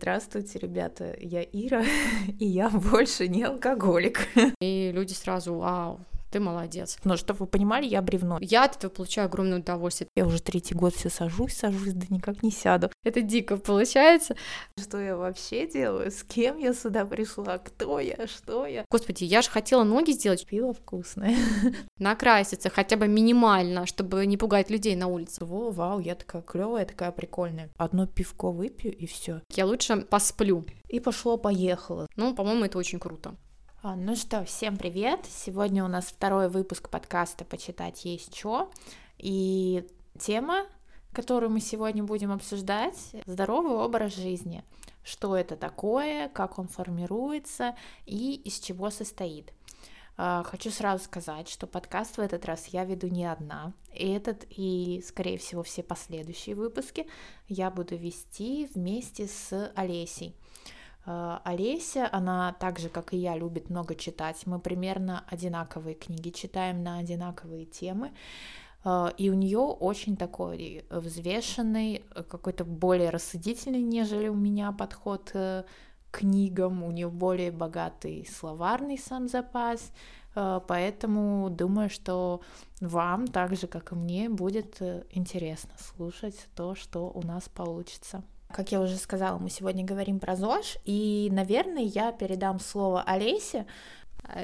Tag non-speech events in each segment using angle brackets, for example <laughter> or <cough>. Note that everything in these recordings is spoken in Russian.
Здравствуйте, ребята, я Ира, <laughs> и я больше не алкоголик. И люди сразу, вау, ты молодец. Но чтобы вы понимали, я бревно. Я от этого получаю огромное удовольствие. Я уже третий год все сажусь, сажусь, да никак не сяду. Это дико получается. Что я вообще делаю? С кем я сюда пришла? Кто я? Что я? Господи, я же хотела ноги сделать. Пиво вкусное. <laughs> Накраситься хотя бы минимально, чтобы не пугать людей на улице. Во, вау, я такая клевая, такая прикольная. Одно пивко выпью и все. Я лучше посплю. И пошло-поехало. Ну, по-моему, это очень круто. А, ну что, всем привет! Сегодня у нас второй выпуск подкаста «Почитать есть чё». И тема, которую мы сегодня будем обсуждать, здоровый образ жизни. Что это такое, как он формируется и из чего состоит. А, хочу сразу сказать, что подкаст в этот раз я веду не одна. И этот, и, скорее всего, все последующие выпуски я буду вести вместе с Олесей. Э, Олеся, она так же, как и я, любит много читать. Мы примерно одинаковые книги читаем на одинаковые темы. Э, и у нее очень такой взвешенный, какой-то более рассудительный, нежели у меня подход к книгам. У нее более богатый словарный сам запас. Э, поэтому думаю, что вам, так же как и мне, будет интересно слушать то, что у нас получится. Как я уже сказала, мы сегодня говорим про ЗОЖ, и, наверное, я передам слово Олесе,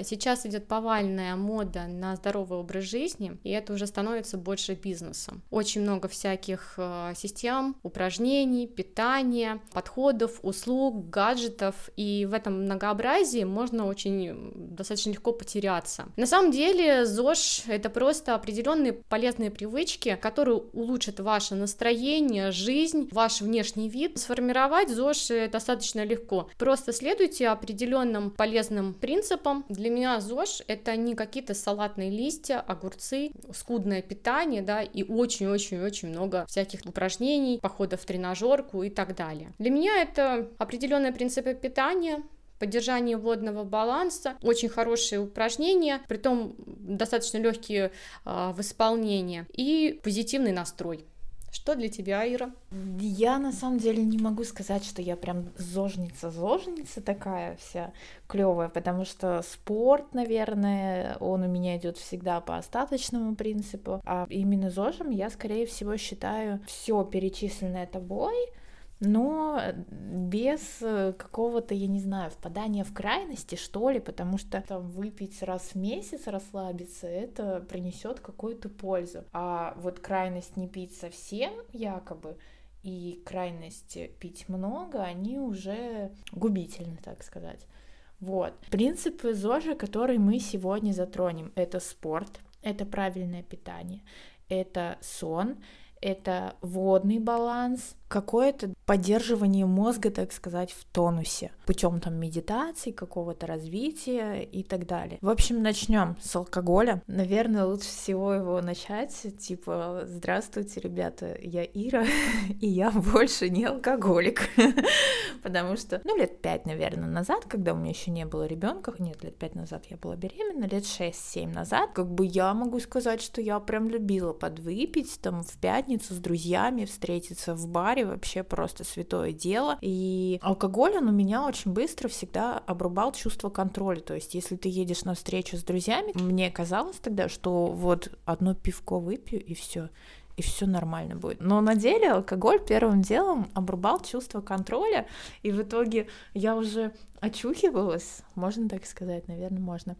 сейчас идет повальная мода на здоровый образ жизни, и это уже становится больше бизнесом. Очень много всяких э, систем, упражнений, питания, подходов, услуг, гаджетов, и в этом многообразии можно очень достаточно легко потеряться. На самом деле ЗОЖ — это просто определенные полезные привычки, которые улучшат ваше настроение, жизнь, ваш внешний вид. Сформировать ЗОЖ достаточно легко. Просто следуйте определенным полезным принципам, для меня ЗОЖ — это не какие-то салатные листья, огурцы, скудное питание, да, и очень-очень-очень много всяких упражнений, походов в тренажерку и так далее. Для меня это определенные принципы питания, поддержание водного баланса, очень хорошие упражнения, при том достаточно легкие э, в исполнении и позитивный настрой. Что для тебя, Ира? Я на самом деле не могу сказать, что я прям зожница-зожница такая вся клевая, потому что спорт, наверное, он у меня идет всегда по остаточному принципу, а именно зожем я, скорее всего, считаю все перечисленное тобой но без э, какого-то, я не знаю, впадания в крайности, что ли, потому что там выпить раз в месяц, расслабиться, это принесет какую-то пользу. А вот крайность не пить совсем, якобы, и крайность пить много, они уже губительны, так сказать. Вот. Принципы ЗОЖа, которые мы сегодня затронем, это спорт, это правильное питание, это сон, это водный баланс, какое-то поддерживание мозга, так сказать, в тонусе путем там медитации, какого-то развития и так далее. В общем, начнем с алкоголя. Наверное, лучше всего его начать, типа, здравствуйте, ребята, я Ира, <laughs> и я больше не алкоголик. <laughs> Потому что, ну, лет пять, наверное, назад, когда у меня еще не было ребенка, нет, лет пять назад я была беременна, лет шесть-семь назад, как бы я могу сказать, что я прям любила подвыпить, там, в пятницу с друзьями встретиться в баре, вообще просто святое дело. И алкоголь, он у меня очень быстро всегда обрубал чувство контроля. То есть, если ты едешь на встречу с друзьями, мне казалось тогда, что вот одно пивко выпью и все и все нормально будет. Но на деле алкоголь первым делом обрубал чувство контроля, и в итоге я уже очухивалась, можно так сказать, наверное, можно,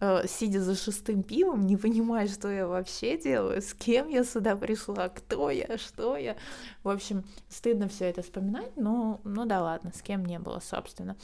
э, сидя за шестым пивом, не понимая, что я вообще делаю, с кем я сюда пришла, кто я, что я. В общем, стыдно все это вспоминать, но ну да ладно, с кем не было, собственно.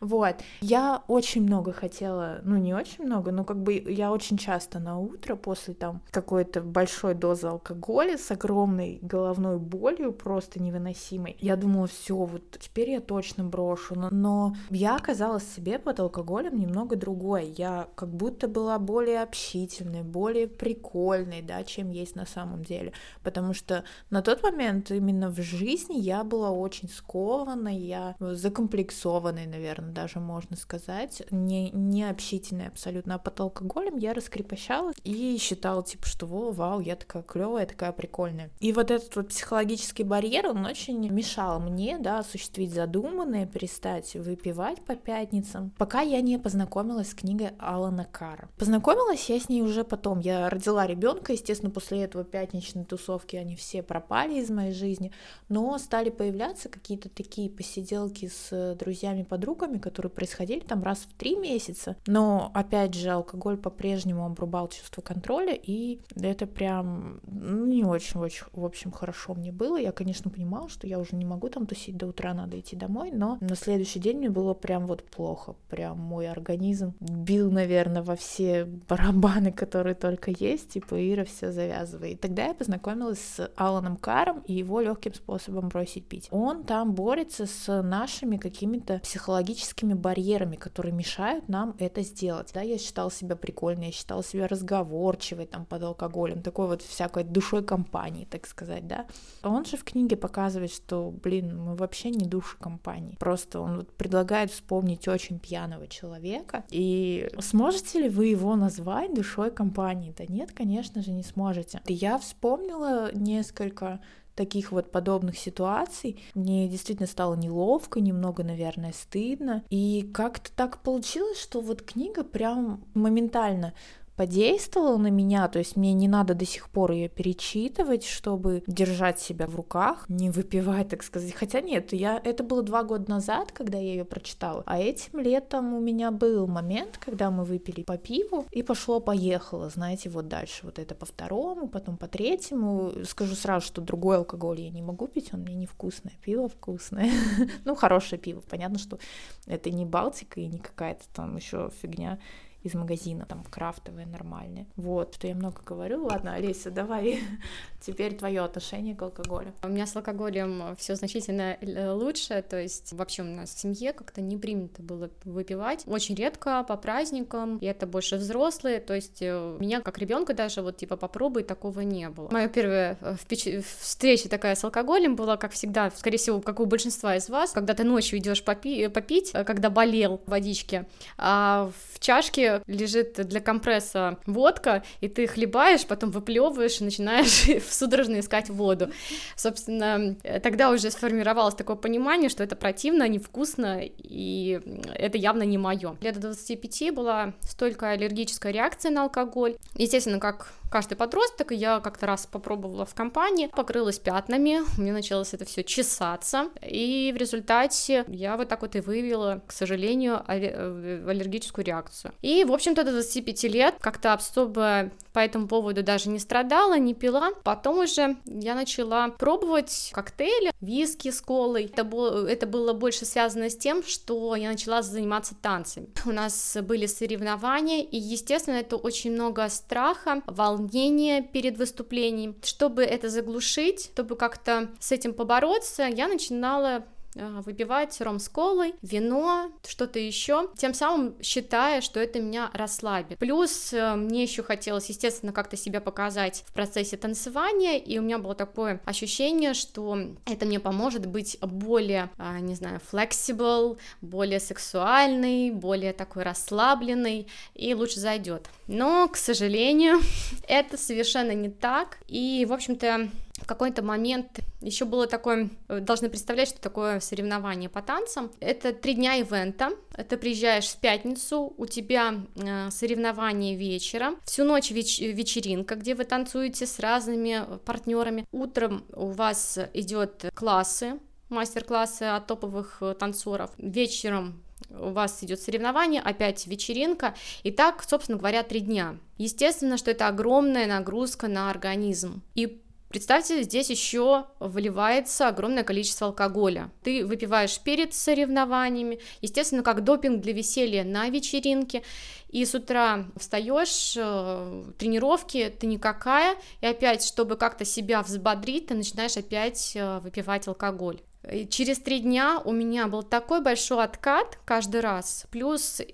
Вот. Я очень много хотела, ну не очень много, но как бы я очень часто на утро после там какой-то большой дозы алкоголя с огромной головной болью, просто невыносимой, я думала, все, вот теперь я точно брошу, но, но я я казалась себе под алкоголем немного другой. Я как будто была более общительной, более прикольной, да, чем есть на самом деле. Потому что на тот момент именно в жизни я была очень скованной, я закомплексованной, наверное, даже можно сказать, не, не общительной абсолютно. А под алкоголем я раскрепощалась и считала, типа, что во, вау, я такая клевая, такая прикольная. И вот этот вот психологический барьер, он очень мешал мне, да, осуществить задуманное, перестать выпивать по пятницам, пока я не познакомилась с книгой Алана Кара. Познакомилась я с ней уже потом. Я родила ребенка, естественно, после этого пятничной тусовки они все пропали из моей жизни, но стали появляться какие-то такие посиделки с друзьями, подругами, которые происходили там раз в три месяца. Но, опять же, алкоголь по-прежнему обрубал чувство контроля, и это прям ну, не очень-очень, в общем, хорошо мне было. Я, конечно, понимала, что я уже не могу там тусить до утра, надо идти домой, но на следующий день мне было прям вот плохо. Прям мой организм бил, наверное, во все барабаны, которые только есть, типа Ира все завязывай. И тогда я познакомилась с Аланом Каром и его легким способом бросить пить. Он там борется с нашими какими-то психологическими барьерами, которые мешают нам это сделать. Да, я считала себя прикольной, я считала себя разговорчивой там под алкоголем, такой вот всякой душой компании, так сказать, да. Он же в книге показывает, что, блин, мы вообще не души компании. Просто он вот предлагает вспомнить очень пьяного человека. И сможете ли вы его назвать душой компании? Да нет, конечно же, не сможете. Я вспомнила несколько таких вот подобных ситуаций. Мне действительно стало неловко, немного, наверное, стыдно. И как-то так получилось, что вот книга прям моментально подействовала на меня, то есть мне не надо до сих пор ее перечитывать, чтобы держать себя в руках, не выпивать, так сказать. Хотя нет, я это было два года назад, когда я ее прочитала, а этим летом у меня был момент, когда мы выпили по пиву и пошло-поехало, знаете, вот дальше вот это по второму, потом по третьему. Скажу сразу, что другой алкоголь я не могу пить, он мне невкусное, пиво вкусное, <laughs> ну хорошее пиво, понятно, что это не Балтика и не какая-то там еще фигня из магазина, там, крафтовые, нормальные. Вот, что я много говорю. Ладно, Олеся, давай <laughs> теперь твое отношение к алкоголю. У меня с алкоголем все значительно э, лучше, то есть вообще у нас в семье как-то не принято было выпивать. Очень редко, по праздникам, и это больше взрослые, то есть э, меня как ребенка даже вот типа попробуй, такого не было. Моя первая э, впеч... встреча такая с алкоголем была, как всегда, скорее всего, как у большинства из вас, когда ты ночью идешь попи... попить, когда болел водички, а в чашке лежит для компресса водка, и ты хлебаешь, потом выплевываешь и начинаешь <laughs> судорожно искать воду. Собственно, тогда уже сформировалось такое понимание, что это противно, невкусно, и это явно не мое. Лет до 25 была столько аллергическая реакция на алкоголь. Естественно, как каждый подросток, я как-то раз попробовала в компании, покрылась пятнами, мне началось это все чесаться, и в результате я вот так вот и выявила, к сожалению, э, аллергическую реакцию. И, в общем-то, до 25 лет как-то особо по этому поводу даже не страдала, не пила. Потом уже я начала пробовать коктейли, виски с колой. Это было, это было больше связано с тем, что я начала заниматься танцами. У нас были соревнования, и, естественно, это очень много страха, волнения перед выступлением. Чтобы это заглушить, чтобы как-то с этим побороться, я начинала выпивать ром с колой, вино, что-то еще, тем самым считая, что это меня расслабит. Плюс э, мне еще хотелось, естественно, как-то себя показать в процессе танцевания, и у меня было такое ощущение, что это мне поможет быть более, а, не знаю, flexible, более сексуальный, более такой расслабленный, и лучше зайдет. Но, к сожалению, <laughs> это совершенно не так, и, в общем-то, в какой-то момент еще было такое, э, должны представлять, что такое соревнование по танцам. Это три дня ивента, ты приезжаешь в пятницу, у тебя э, соревнование вечером, всю ночь веч- вечеринка, где вы танцуете с разными партнерами. Утром у вас идет классы, мастер-классы от топовых э, танцоров. Вечером у вас идет соревнование, опять вечеринка, и так, собственно говоря, три дня. Естественно, что это огромная нагрузка на организм. И Представьте, здесь еще вливается огромное количество алкоголя. Ты выпиваешь перед соревнованиями, естественно, как допинг для веселья на вечеринке, и с утра встаешь, э, тренировки ты никакая, и опять, чтобы как-то себя взбодрить, ты начинаешь опять э, выпивать алкоголь. И через три дня у меня был такой большой откат каждый раз, плюс э,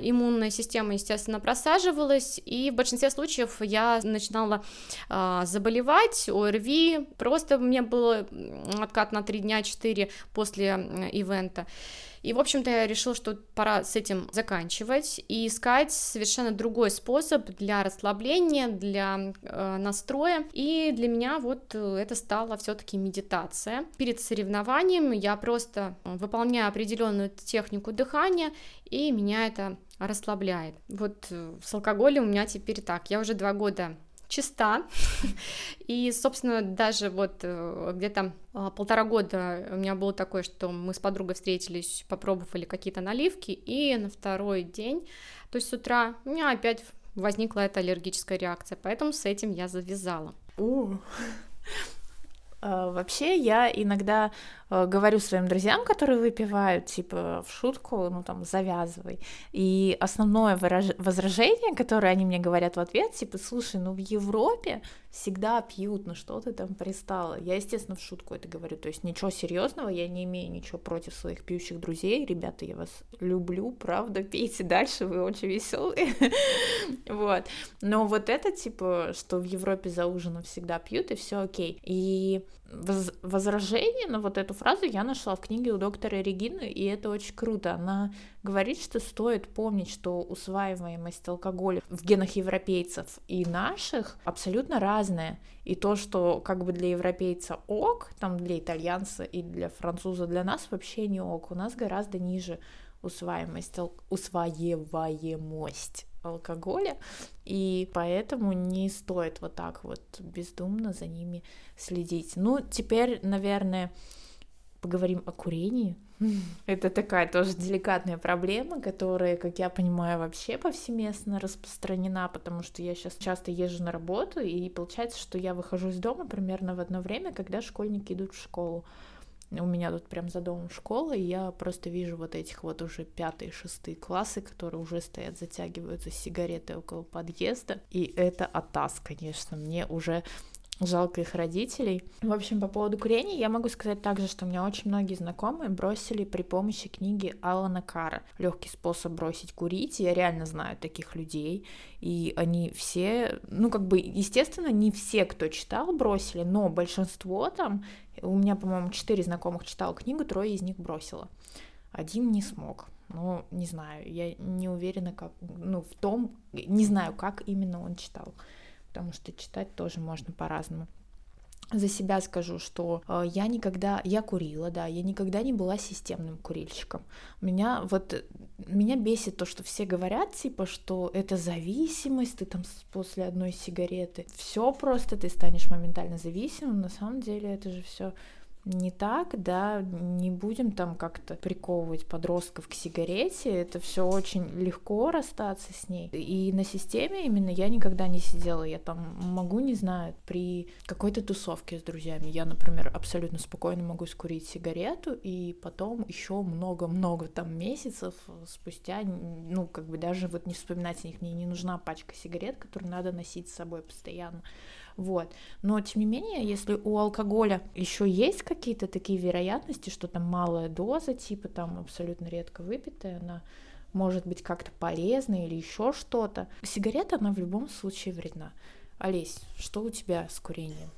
иммунная система, естественно, просаживалась, и в большинстве случаев я начинала э, заболевать, ОРВИ, просто мне было откат на три дня, четыре после э, ивента. И, в общем-то, я решила, что пора с этим заканчивать и искать совершенно другой способ для расслабления, для э, настроя. И для меня вот э, это стало все-таки медитация. Перед соревнованием я просто выполняю определенную технику дыхания, и меня это расслабляет. Вот э, с алкоголем у меня теперь так. Я уже два года чиста. <laughs> И, собственно, даже вот э, где-то а, полтора года у меня было такое, что мы с подругой встретились, попробовали какие-то наливки, и на второй день, то есть с утра, у меня опять возникла эта аллергическая реакция, поэтому с этим я завязала. <laughs> А, вообще, я иногда говорю своим друзьям, которые выпивают, типа, в шутку, ну, там, завязывай. И основное выраж... возражение, которое они мне говорят в ответ, типа, слушай, ну, в Европе всегда пьют, ну, что ты там пристала? Я, естественно, в шутку это говорю, то есть ничего серьезного, я не имею ничего против своих пьющих друзей. Ребята, я вас люблю, правда, пейте дальше, вы очень веселые. <laughs> вот. Но вот это, типа, что в Европе за ужином всегда пьют, и все окей. И возражение на вот эту фразу я нашла в книге у доктора Регины, и это очень круто. Она говорит, что стоит помнить, что усваиваемость алкоголя в генах европейцев и наших абсолютно разная. И то, что как бы для европейца ок, там для итальянца и для француза для нас вообще не ок. У нас гораздо ниже усваиваемость, усваиваемость алкоголя, и поэтому не стоит вот так вот бездумно за ними следить. Ну, теперь, наверное, поговорим о курении. <laughs> Это такая тоже деликатная проблема, которая, как я понимаю, вообще повсеместно распространена, потому что я сейчас часто езжу на работу, и получается, что я выхожу из дома примерно в одно время, когда школьники идут в школу. У меня тут прям за домом школа, и я просто вижу вот этих вот уже пятые, шестые классы, которые уже стоят, затягиваются сигареты около подъезда. И это атас, конечно. Мне уже жалко их родителей. В общем, по поводу курения я могу сказать также, что у меня очень многие знакомые бросили при помощи книги Алана Кара «Легкий способ бросить курить». Я реально знаю таких людей, и они все, ну, как бы, естественно, не все, кто читал, бросили, но большинство там, у меня, по-моему, четыре знакомых читал книгу, трое из них бросила. Один не смог. Ну, не знаю, я не уверена, как, ну, в том, не знаю, как именно он читал потому что читать тоже можно по-разному за себя скажу, что э, я никогда, я курила, да, я никогда не была системным курильщиком. Меня вот, меня бесит то, что все говорят, типа, что это зависимость, ты там после одной сигареты, все просто, ты станешь моментально зависимым, на самом деле это же все не так, да, не будем там как-то приковывать подростков к сигарете, это все очень легко расстаться с ней. И на системе именно я никогда не сидела, я там могу, не знаю, при какой-то тусовке с друзьями, я, например, абсолютно спокойно могу скурить сигарету, и потом еще много-много там месяцев спустя, ну, как бы даже вот не вспоминать о них, мне не нужна пачка сигарет, которую надо носить с собой постоянно. Вот. Но, тем не менее, если у алкоголя еще есть какие-то такие вероятности, что там малая доза, типа там абсолютно редко выпитая, она может быть как-то полезна или еще что-то. Сигарета, она в любом случае вредна. Олесь, что у тебя с курением?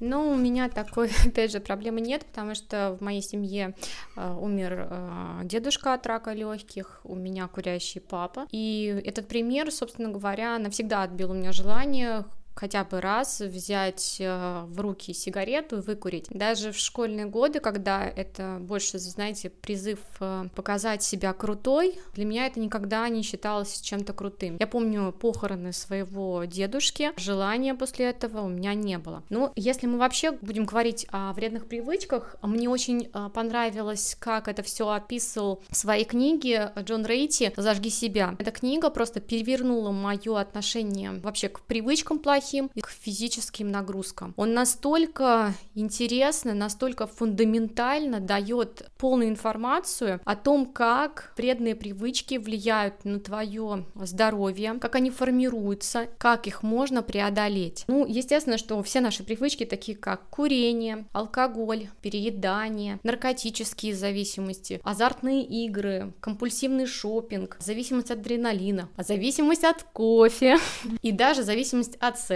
Ну, у меня такой, <laughs> опять же, проблемы нет, потому что в моей семье э, умер э, дедушка от рака легких, у меня курящий папа. И этот пример, собственно говоря, навсегда отбил у меня желание хотя бы раз взять э, в руки сигарету и выкурить. Даже в школьные годы, когда это больше, знаете, призыв э, показать себя крутой, для меня это никогда не считалось чем-то крутым. Я помню похороны своего дедушки, желания после этого у меня не было. Ну, если мы вообще будем говорить о вредных привычках, мне очень э, понравилось, как это все описывал в своей книге Джон Рейти «Зажги себя». Эта книга просто перевернула мое отношение вообще к привычкам плохим, плохим, и к физическим нагрузкам. Он настолько интересно, настолько фундаментально дает полную информацию о том, как вредные привычки влияют на твое здоровье, как они формируются, как их можно преодолеть. Ну, естественно, что все наши привычки, такие как курение, алкоголь, переедание, наркотические зависимости, азартные игры, компульсивный шопинг, зависимость от адреналина, зависимость от кофе <laughs> и даже зависимость от секса.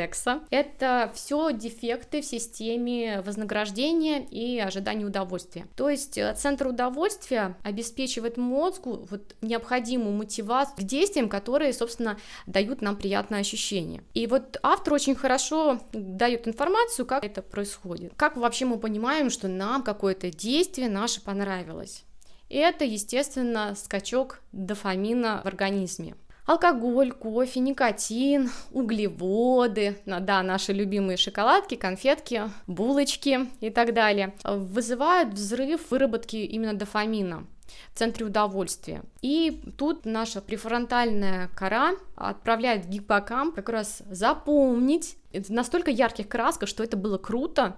Это все дефекты в системе вознаграждения и ожидания удовольствия. То есть э, центр удовольствия обеспечивает мозгу вот необходимую мотивацию к действиям, которые, собственно, дают нам приятное ощущение. И вот автор очень хорошо дает информацию, как это происходит. Как вообще мы понимаем, что нам какое-то действие наше понравилось. И это, естественно, скачок дофамина в организме. Алкоголь, кофе, никотин, углеводы, да, наши любимые шоколадки, конфетки, булочки и так далее, вызывают взрыв выработки именно дофамина в центре удовольствия. И тут наша префронтальная кора отправляет гиппокамп как раз запомнить настолько ярких красках, что это было круто,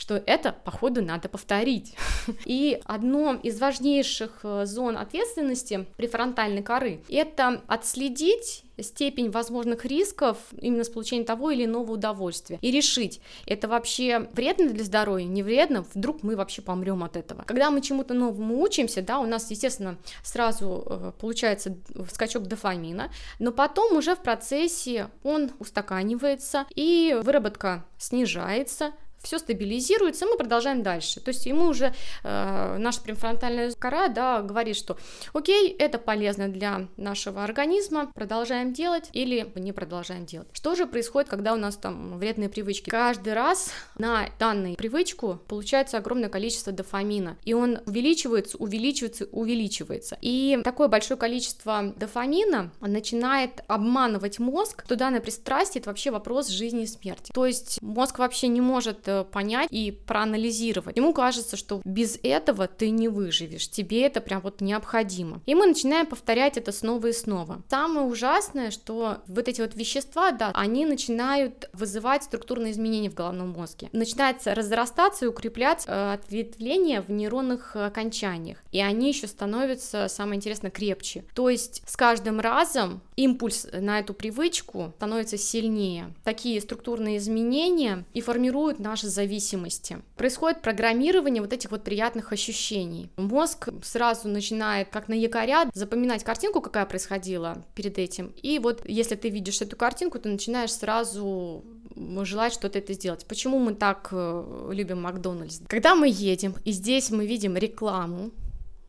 что это, походу, надо повторить. <laughs> И одно из важнейших э, зон ответственности префронтальной коры — это отследить степень возможных рисков именно с получением того или иного удовольствия и решить, это вообще вредно для здоровья, не вредно, вдруг мы вообще помрем от этого. Когда мы чему-то новому учимся, да, у нас, естественно, сразу э, получается скачок дофамина, но потом уже в процессе он устаканивается и выработка снижается, все стабилизируется, мы продолжаем дальше. То есть ему уже э, наша префронтальная кора да, говорит, что окей, это полезно для нашего организма, продолжаем делать или не продолжаем делать. Что же происходит, когда у нас там вредные привычки? Каждый раз на данную привычку получается огромное количество дофамина, и он увеличивается, увеличивается, увеличивается. И такое большое количество дофамина начинает обманывать мозг, что данное пристрастие это вообще вопрос жизни и смерти. То есть мозг вообще не может Э, понять и проанализировать. Ему кажется, что без этого ты не выживешь, тебе это прям вот необходимо. И мы начинаем повторять это снова и снова. Самое ужасное, что вот эти вот вещества, да, они начинают вызывать структурные изменения в головном мозге. Начинается разрастаться и укрепляться э, ответвление в нейронных окончаниях. И они еще становятся, самое интересное, крепче. То есть с каждым разом импульс на эту привычку становится сильнее. Такие структурные изменения и формируют наш наши зависимости. Происходит программирование вот этих вот приятных ощущений. Мозг сразу начинает, как на якоря, запоминать картинку, какая происходила перед этим. И вот если ты видишь эту картинку, ты начинаешь сразу желать что-то это сделать. Почему мы так э, любим Макдональдс? Когда мы едем, и здесь мы видим рекламу,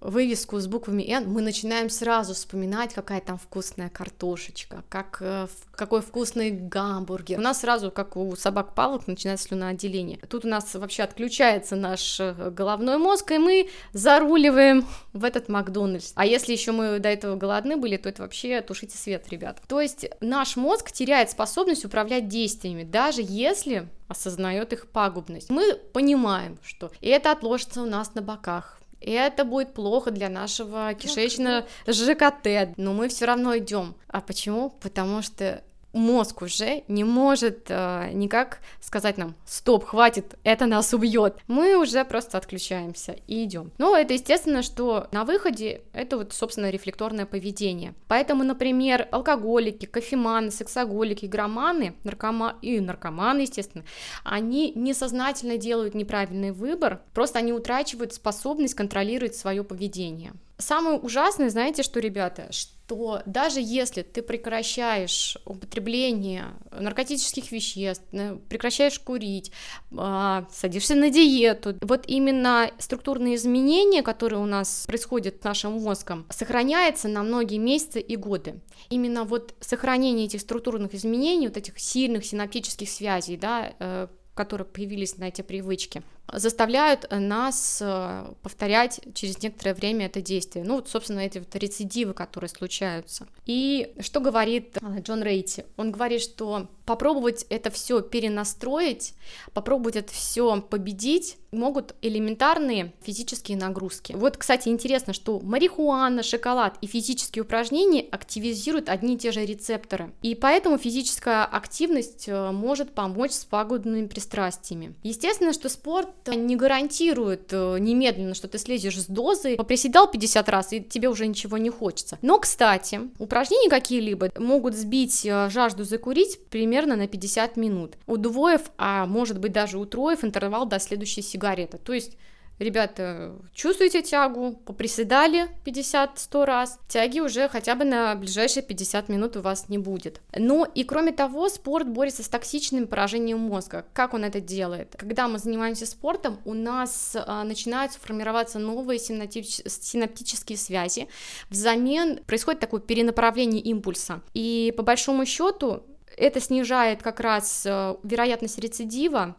вывеску с буквами N, мы начинаем сразу вспоминать, какая там вкусная картошечка, как, э, какой вкусный гамбургер. У нас сразу, как у собак палок, начинается слюноотделение. Тут у нас вообще отключается наш э, головной мозг, и мы заруливаем в этот Макдональдс. А если еще мы до этого голодны были, то это вообще тушите свет, ребят. То есть наш мозг теряет способность управлять действиями, даже если осознает их пагубность. Мы понимаем, что это отложится у нас на боках, и это будет плохо для нашего кишечного ЖКТ, но мы все равно идем. А почему? Потому что мозг уже не может э, никак сказать нам, стоп, хватит, это нас убьет. Мы уже просто отключаемся и идем. Но это естественно, что на выходе это вот, собственно, рефлекторное поведение. Поэтому, например, алкоголики, кофеманы, сексоголики, игроманы, наркома... и наркоманы, естественно, они несознательно делают неправильный выбор, просто они утрачивают способность контролировать свое поведение. Самое ужасное, знаете что, ребята, что даже если ты прекращаешь употребление наркотических веществ, прекращаешь курить, а, садишься на диету, вот именно структурные изменения, которые у нас происходят с нашим мозгом, сохраняется на многие месяцы и годы. Именно вот сохранение этих структурных изменений, вот этих сильных синаптических связей, да, э, которые появились на эти привычки – заставляют нас э, повторять через некоторое время это действие. Ну, вот, собственно, эти вот рецидивы, которые случаются. И что говорит э, Джон Рейти? Он говорит, что попробовать это все перенастроить, попробовать это все победить могут элементарные физические нагрузки. Вот, кстати, интересно, что марихуана, шоколад и физические упражнения активизируют одни и те же рецепторы. И поэтому физическая активность э, может помочь с пагубными пристрастиями. Естественно, что спорт не гарантирует э, немедленно, что ты слезешь с дозы, поприседал 50 раз, и тебе уже ничего не хочется. Но, кстати, упражнения какие-либо могут сбить э, жажду закурить примерно на 50 минут, удвоив, а может быть даже утроив интервал до следующей сигареты. То есть Ребята, чувствуете тягу? Поприседали 50-100 раз? Тяги уже хотя бы на ближайшие 50 минут у вас не будет. Ну и кроме того, спорт борется с токсичным поражением мозга. Как он это делает? Когда мы занимаемся спортом, у нас а, начинают формироваться новые синаптич... синаптические связи. Взамен происходит такое перенаправление импульса. И по большому счету это снижает как раз э, вероятность рецидива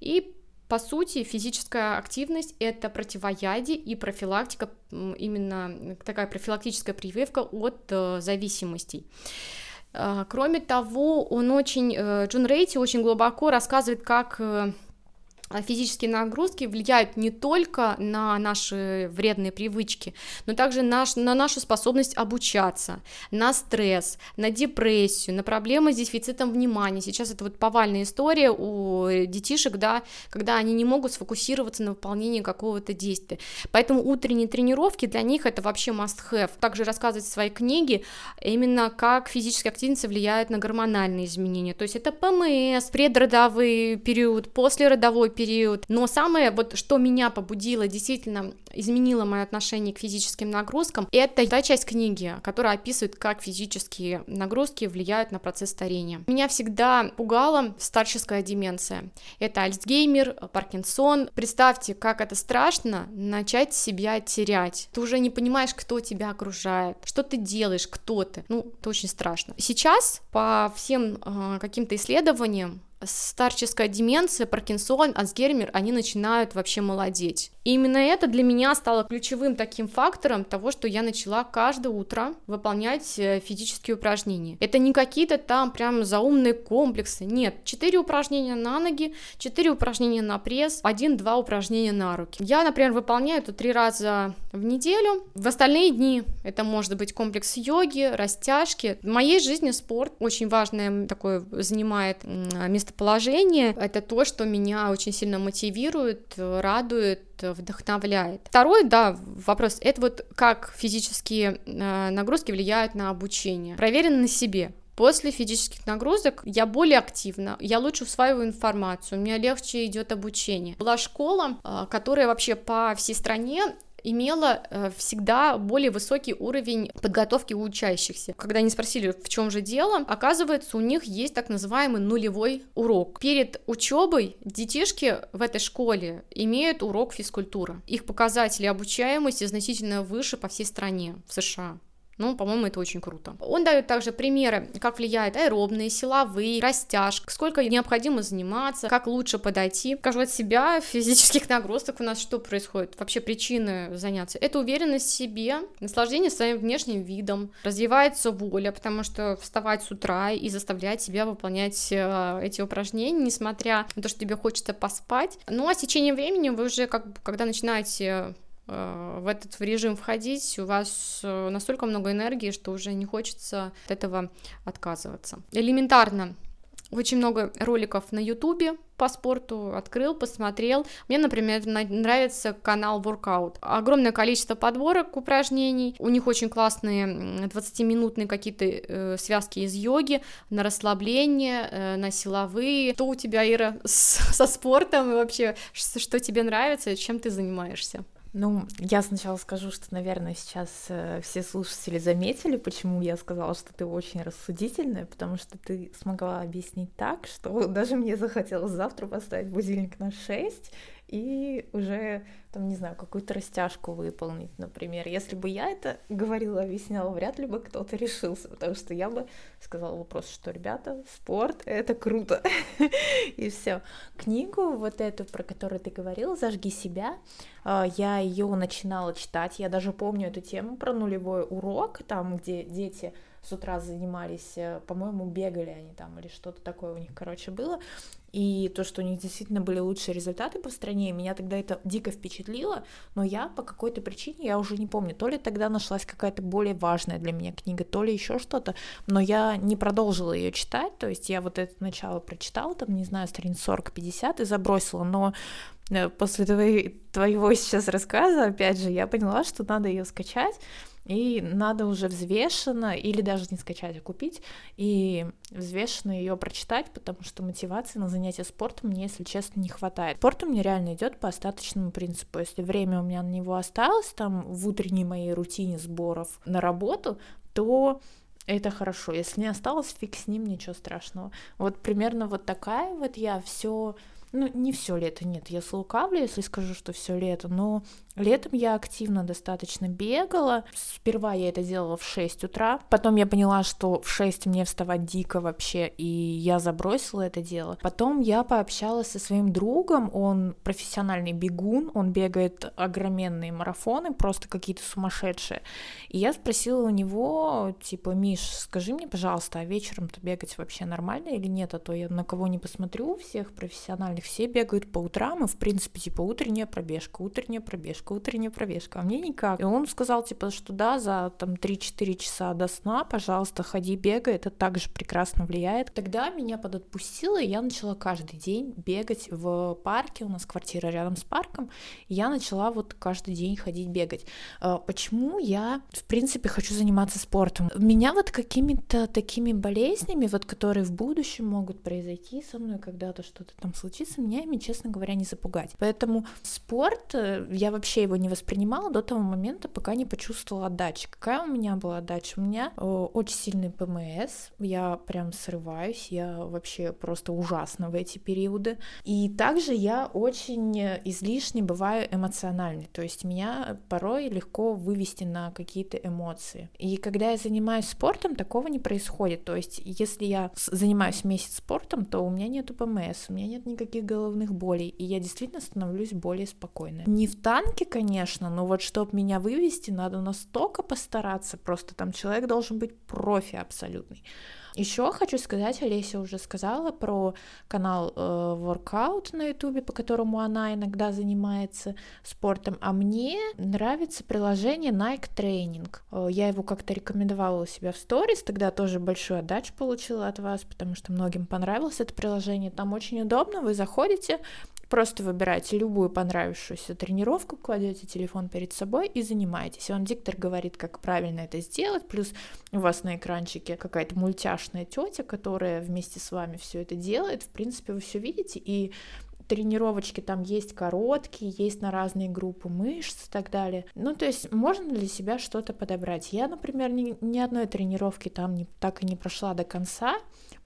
и по сути, физическая активность — это противоядие и профилактика, именно такая профилактическая прививка от э, зависимостей. Э, кроме того, он очень, э, Джон Рейти очень глубоко рассказывает, как физические нагрузки влияют не только на наши вредные привычки, но также наш, на нашу способность обучаться, на стресс, на депрессию, на проблемы с дефицитом внимания. Сейчас это вот повальная история у детишек, да, когда они не могут сфокусироваться на выполнении какого-то действия. Поэтому утренние тренировки для них это вообще must-have. Также рассказывать в своей книге именно как физическая активность влияет на гормональные изменения. То есть это ПМС, предродовой период, послеродовой период. Но самое, вот что меня побудило, действительно изменило мое отношение к физическим нагрузкам, это та часть книги, которая описывает, как физические нагрузки влияют на процесс старения. Меня всегда пугала старческая деменция. Это Альцгеймер, Паркинсон. Представьте, как это страшно начать себя терять. Ты уже не понимаешь, кто тебя окружает, что ты делаешь, кто ты. Ну, это очень страшно. Сейчас по всем э, каким-то исследованиям старческая деменция, Паркинсон, Альцгеймер, они начинают вообще молодеть. И именно это для меня стало ключевым таким фактором того, что я начала каждое утро выполнять э, физические упражнения. Это не какие-то там прям заумные комплексы, нет. Четыре упражнения на ноги, четыре упражнения на пресс, один-два упражнения на руки. Я, например, выполняю это три раза в неделю. В остальные дни это может быть комплекс йоги, растяжки. В моей жизни спорт очень важное такое занимает местоположение. Это то, что меня очень сильно мотивирует, радует, вдохновляет. Второй, да, вопрос, это вот как физические э, нагрузки влияют на обучение. Проверено на себе. После физических нагрузок я более активна, я лучше усваиваю информацию, у меня легче идет обучение. Была школа, э, которая вообще по всей стране имела э, всегда более высокий уровень подготовки у учащихся. Когда они спросили, в чем же дело, оказывается, у них есть так называемый нулевой урок. Перед учебой детишки в этой школе имеют урок физкультуры. Их показатели обучаемости значительно выше по всей стране в США. Ну, по-моему, это очень круто. Он дает также примеры, как влияют аэробные, силовые, растяжка, сколько необходимо заниматься, как лучше подойти. Скажу от себя, <laughs> физических нагрузок у нас что происходит? Вообще причины заняться. Это уверенность в себе, наслаждение своим внешним видом, развивается воля, потому что вставать с утра и заставлять себя выполнять э, эти упражнения, несмотря на то, что тебе хочется поспать. Ну, а с течением времени вы уже, как, когда начинаете в этот режим входить, у вас э, настолько много энергии, что уже не хочется от этого отказываться. Элементарно очень много роликов на ютубе по спорту, открыл, посмотрел. Мне, например, нравится канал Workout. Огромное количество подборок упражнений. У них очень классные 20-минутные какие-то э, связки из йоги на расслабление, э, на силовые. Что у тебя, Ира, с, со спортом и вообще, что, что тебе нравится, чем ты занимаешься? Ну, я сначала скажу, что, наверное, сейчас э, все слушатели заметили, почему я сказала, что ты очень рассудительная, потому что ты смогла объяснить так, что <laughs> даже мне захотелось завтра поставить будильник на 6 и уже там, не знаю, какую-то растяжку выполнить, например. Если бы я это говорила, объясняла, вряд ли бы кто-то решился, потому что я бы сказала вопрос, что, ребята, спорт — это круто, <laughs> и все. Книгу вот эту, про которую ты говорила, «Зажги себя», а, я ее начинала читать, я даже помню эту тему про нулевой урок, там, где дети с утра занимались, э, по-моему, бегали они там или что-то такое у них, короче, было. И то, что у них действительно были лучшие результаты по стране, меня тогда это дико впечатлило, но я по какой-то причине, я уже не помню, то ли тогда нашлась какая-то более важная для меня книга, то ли еще что-то, но я не продолжила ее читать, то есть я вот это начало прочитала, там, не знаю, страниц 40-50 и забросила, но э, после твоей, твоего сейчас рассказа, опять же, я поняла, что надо ее скачать, и надо уже взвешенно, или даже не скачать, а купить, и взвешенно ее прочитать, потому что мотивации на занятия спортом мне, если честно, не хватает. Спорт у меня реально идет по остаточному принципу. Если время у меня на него осталось, там, в утренней моей рутине сборов на работу, то это хорошо. Если не осталось, фиг с ним, ничего страшного. Вот примерно вот такая вот я все ну, не все лето, нет, я слукавлю, если скажу, что все лето, но летом я активно достаточно бегала. Сперва я это делала в 6 утра, потом я поняла, что в 6 мне вставать дико вообще, и я забросила это дело. Потом я пообщалась со своим другом, он профессиональный бегун, он бегает огроменные марафоны, просто какие-то сумасшедшие. И я спросила у него, типа, Миш, скажи мне, пожалуйста, а вечером-то бегать вообще нормально или нет, а то я на кого не посмотрю, всех профессиональных все бегают по утрам, и, в принципе, типа, утренняя пробежка, утренняя пробежка, утренняя пробежка, а мне никак. И он сказал, типа, что да, за там 3-4 часа до сна, пожалуйста, ходи, бегай, это также прекрасно влияет. Тогда меня подотпустило, и я начала каждый день бегать в парке, у нас квартира рядом с парком, и я начала вот каждый день ходить бегать. А, почему я, в принципе, хочу заниматься спортом? Меня вот какими-то такими болезнями, вот которые в будущем могут произойти со мной, когда-то что-то там случится, меня ими, честно говоря, не запугать. Поэтому спорт, э, я вообще его не воспринимала до того момента, пока не почувствовала отдачи. Какая у меня была отдача? У меня э, очень сильный ПМС, я прям срываюсь, я вообще просто ужасно в эти периоды. И также я очень излишне бываю эмоциональной, то есть меня порой легко вывести на какие-то эмоции. И когда я занимаюсь спортом, такого не происходит. То есть если я занимаюсь месяц спортом, то у меня нет ПМС, у меня нет никаких головных болей, и я действительно становлюсь более спокойной. Не в танке, конечно, но вот чтобы меня вывести, надо настолько постараться, просто там человек должен быть профи абсолютный. Еще хочу сказать, Олеся уже сказала про канал э, Workout на ютубе, по которому она иногда занимается спортом, а мне нравится приложение Nike Training. Э, я его как-то рекомендовала у себя в сторис, тогда тоже большую отдачу получила от вас, потому что многим понравилось это приложение. Там очень удобно, вы заходите, Просто выбираете любую понравившуюся тренировку, кладете телефон перед собой и занимаетесь. Он диктор говорит, как правильно это сделать, плюс у вас на экранчике какая-то мультяшная тетя, которая вместе с вами все это делает. В принципе, вы все видите, и тренировочки там есть короткие, есть на разные группы мышц и так далее. Ну, то есть можно для себя что-то подобрать. Я, например, ни, ни одной тренировки там не, так и не прошла до конца,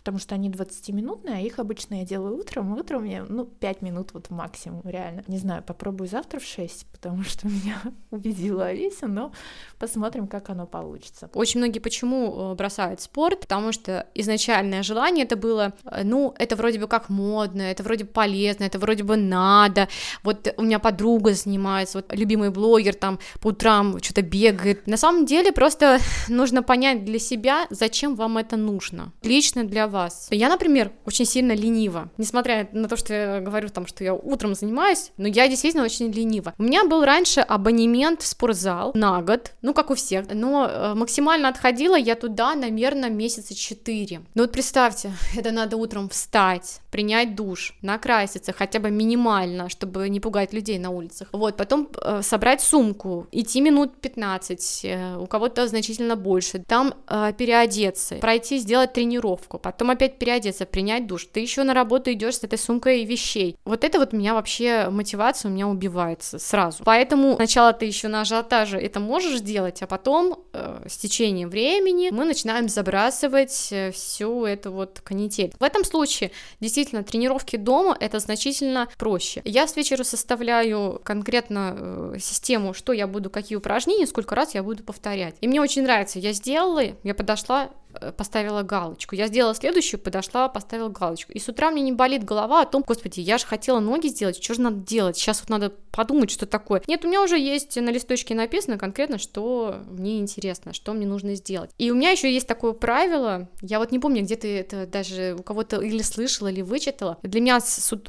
потому что они 20-минутные, а их обычно я делаю утром, и утром у меня, ну, 5 минут вот максимум, реально. Не знаю, попробую завтра в 6, потому <laughs> что меня <laughs> убедила Алиса, но посмотрим, как оно получится. Очень многие почему э, бросают спорт, потому что изначальное желание это было, э, ну, это вроде бы как модно, это вроде бы полезно, это вроде бы надо, вот у меня подруга занимается, вот любимый блогер там по утрам что-то бегает. На самом деле просто <laughs> нужно понять для себя, зачем вам это нужно. Лично для вас. Я, например, очень сильно ленива. Несмотря на то, что я говорю там, что я утром занимаюсь, но я действительно очень ленива. У меня был раньше абонемент в спортзал на год, ну, как у всех, но э, максимально отходила я туда, наверное, месяца четыре. Ну вот представьте, <laughs> это надо утром встать, принять душ, накраситься хотя бы минимально, чтобы не пугать людей на улицах. Вот, потом э, собрать сумку, идти минут 15, э, у кого-то значительно больше, там э, переодеться, пройти, сделать тренировку, потом потом опять переодеться, принять душ, ты еще на работу идешь с этой сумкой вещей. Вот это вот меня вообще мотивация у меня убивается сразу. Поэтому сначала ты еще на ажиотаже это можешь сделать, а потом э, с течением времени мы начинаем забрасывать э, всю эту вот канитель. В этом случае действительно тренировки дома это значительно проще. Я с вечера составляю конкретно э, систему, что я буду, какие упражнения, сколько раз я буду повторять. И мне очень нравится, я сделала, я подошла, поставила галочку. Я сделала следующую, подошла, поставила галочку. И с утра мне не болит голова о том, господи, я же хотела ноги сделать, что же надо делать? Сейчас вот надо подумать, что такое. Нет, у меня уже есть на листочке написано конкретно, что мне интересно, что мне нужно сделать. И у меня еще есть такое правило, я вот не помню, где ты это даже у кого-то или слышала, или вычитала. Для меня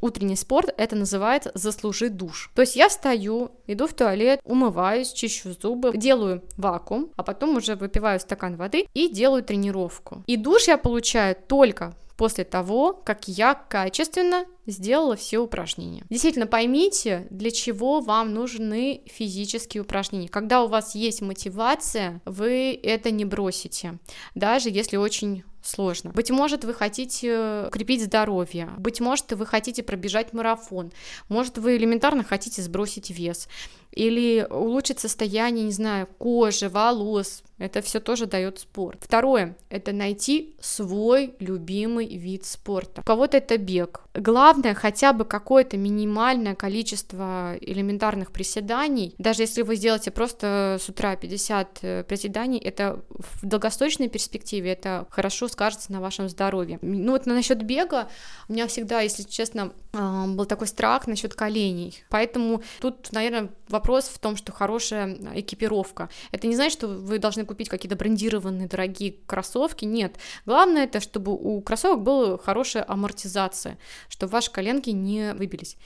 утренний спорт это называется заслужи душ. То есть я встаю, иду в туалет, умываюсь, чищу зубы, делаю вакуум, а потом уже выпиваю стакан воды и делаю тренировку тренировку. И душ я получаю только после того, как я качественно сделала все упражнения. Действительно, поймите, для чего вам нужны физические упражнения. Когда у вас есть мотивация, вы это не бросите, даже если очень сложно. Быть может, вы хотите укрепить здоровье, быть может, вы хотите пробежать марафон, может, вы элементарно хотите сбросить вес или улучшить состояние, не знаю, кожи, волос, это все тоже дает спорт. Второе – это найти свой любимый вид спорта. У кого-то это бег. Главное хотя бы какое-то минимальное количество элементарных приседаний. Даже если вы сделаете просто с утра 50 э, приседаний, это в долгосрочной перспективе это хорошо скажется на вашем здоровье. Ну вот насчет бега у меня всегда, если честно, а, был такой страх насчет коленей. Поэтому тут, наверное, вопрос в том, что хорошая экипировка. Это не значит, что вы должны купить какие-то брендированные дорогие кроссовки. Нет. Главное это, чтобы у кроссовок была хорошая амортизация, чтобы ваши коленки не выбились.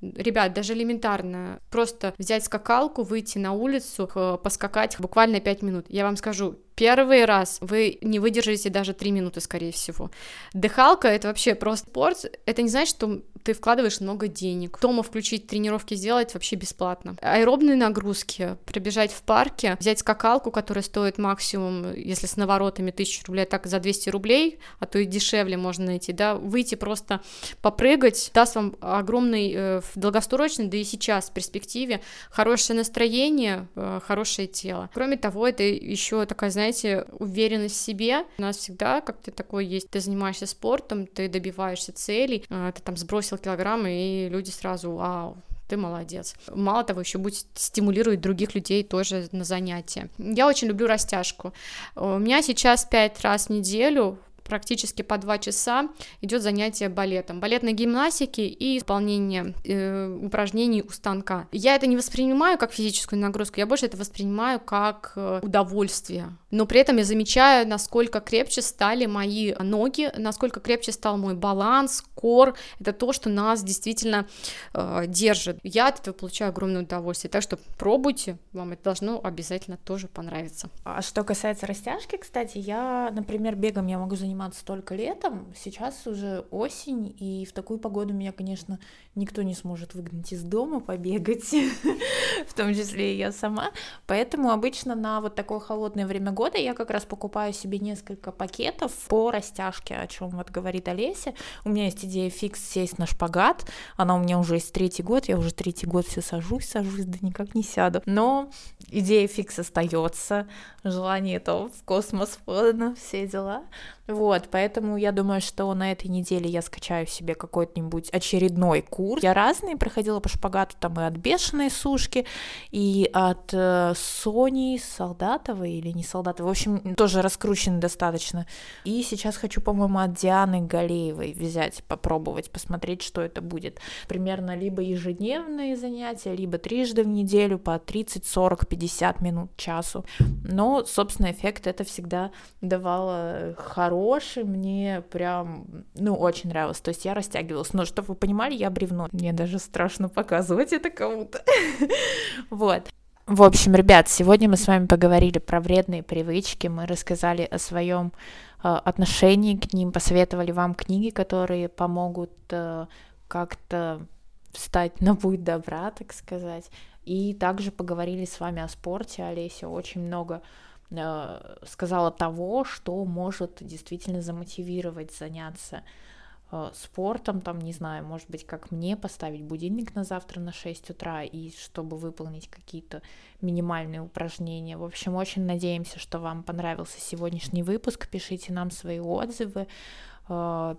Ребят, даже элементарно, просто взять скакалку, выйти на улицу, поскакать буквально 5 минут. Я вам скажу, первый раз вы не выдержите даже 3 минуты, скорее всего. Дыхалка — это вообще просто спорт. Это не значит, что ты вкладываешь много денег. Дома включить тренировки сделать вообще бесплатно. Аэробные нагрузки, пробежать в парке, взять скакалку, которая стоит максимум, если с наворотами 1000 рублей, так за 200 рублей, а то и дешевле можно найти, да, выйти просто попрыгать, даст вам огромный э, в долгосрочной, да и сейчас в перспективе хорошее настроение, э, хорошее тело. Кроме того, это еще такая, знаете, уверенность в себе. У нас всегда как-то такое есть, ты занимаешься спортом, ты добиваешься целей, э, ты там сбросил килограммы, и люди сразу, вау, ты молодец. Мало того, еще будет стимулировать других людей тоже на занятия. Я очень люблю растяжку. У меня сейчас пять раз в неделю практически по два часа идет занятие балетом, балетной гимнастики и исполнение э, упражнений у станка. Я это не воспринимаю как физическую нагрузку, я больше это воспринимаю как э, удовольствие. Но при этом я замечаю, насколько крепче стали мои ноги, насколько крепче стал мой баланс, кор. Это то, что нас действительно э, держит. Я от этого получаю огромное удовольствие. Так что пробуйте, вам это должно обязательно тоже понравиться. А что касается растяжки, кстати, я, например, бегом я могу заниматься заниматься только летом, сейчас уже осень, и в такую погоду меня, конечно, никто не сможет выгнать из дома, побегать, <laughs> в том числе и я сама. Поэтому обычно на вот такое холодное время года я как раз покупаю себе несколько пакетов по растяжке, о чем вот говорит Олеся. У меня есть идея фикс сесть на шпагат, она у меня уже есть третий год, я уже третий год все сажусь, сажусь, да никак не сяду. Но идея фикс остается, желание то в космос подано, все дела. Вот, поэтому я думаю, что на этой неделе я скачаю себе какой-нибудь очередной курс. Я разные проходила по шпагату, там и от бешеной сушки, и от э, Сони Солдатовой или не Солдатовой, в общем, тоже раскручены достаточно. И сейчас хочу, по-моему, от Дианы Галеевой взять, попробовать, посмотреть, что это будет. Примерно либо ежедневные занятия, либо трижды в неделю по 30, 40, 50 минут, часу. Но, собственно, эффект это всегда давало хороший мне прям, ну, очень нравилось. То есть я растягивалась. Но, чтобы вы понимали, я бревно. Мне даже страшно показывать это кому-то. <laughs> Вот. В общем, ребят, сегодня мы с вами поговорили про вредные привычки, мы рассказали о своем э, отношении к ним, посоветовали вам книги, которые помогут э, как-то встать на путь добра, так сказать. И также поговорили с вами о спорте. Олеся очень много э, сказала того, что может действительно замотивировать заняться спортом, там, не знаю, может быть, как мне поставить будильник на завтра на 6 утра, и чтобы выполнить какие-то минимальные упражнения. В общем, очень надеемся, что вам понравился сегодняшний выпуск. Пишите нам свои отзывы, э,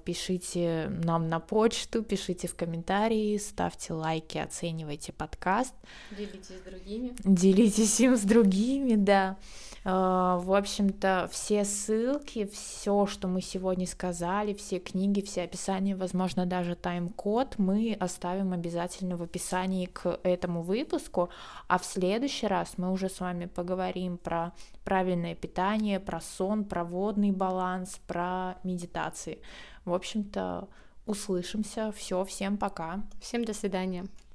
пишите нам на почту, пишите в комментарии, ставьте лайки, оценивайте подкаст. Делитесь с другими. Делитесь им с другими, да. Э, в общем-то, все ссылки, все, что мы сегодня сказали, все книги, все описания, возможно, даже тайм-код мы оставим обязательно в описании к этому выпуску, а в следующий раз мы уже с вами поговорим про правильное питание, про сон, про водный баланс, про медитации. В общем-то, услышимся. Все, всем пока. Всем до свидания.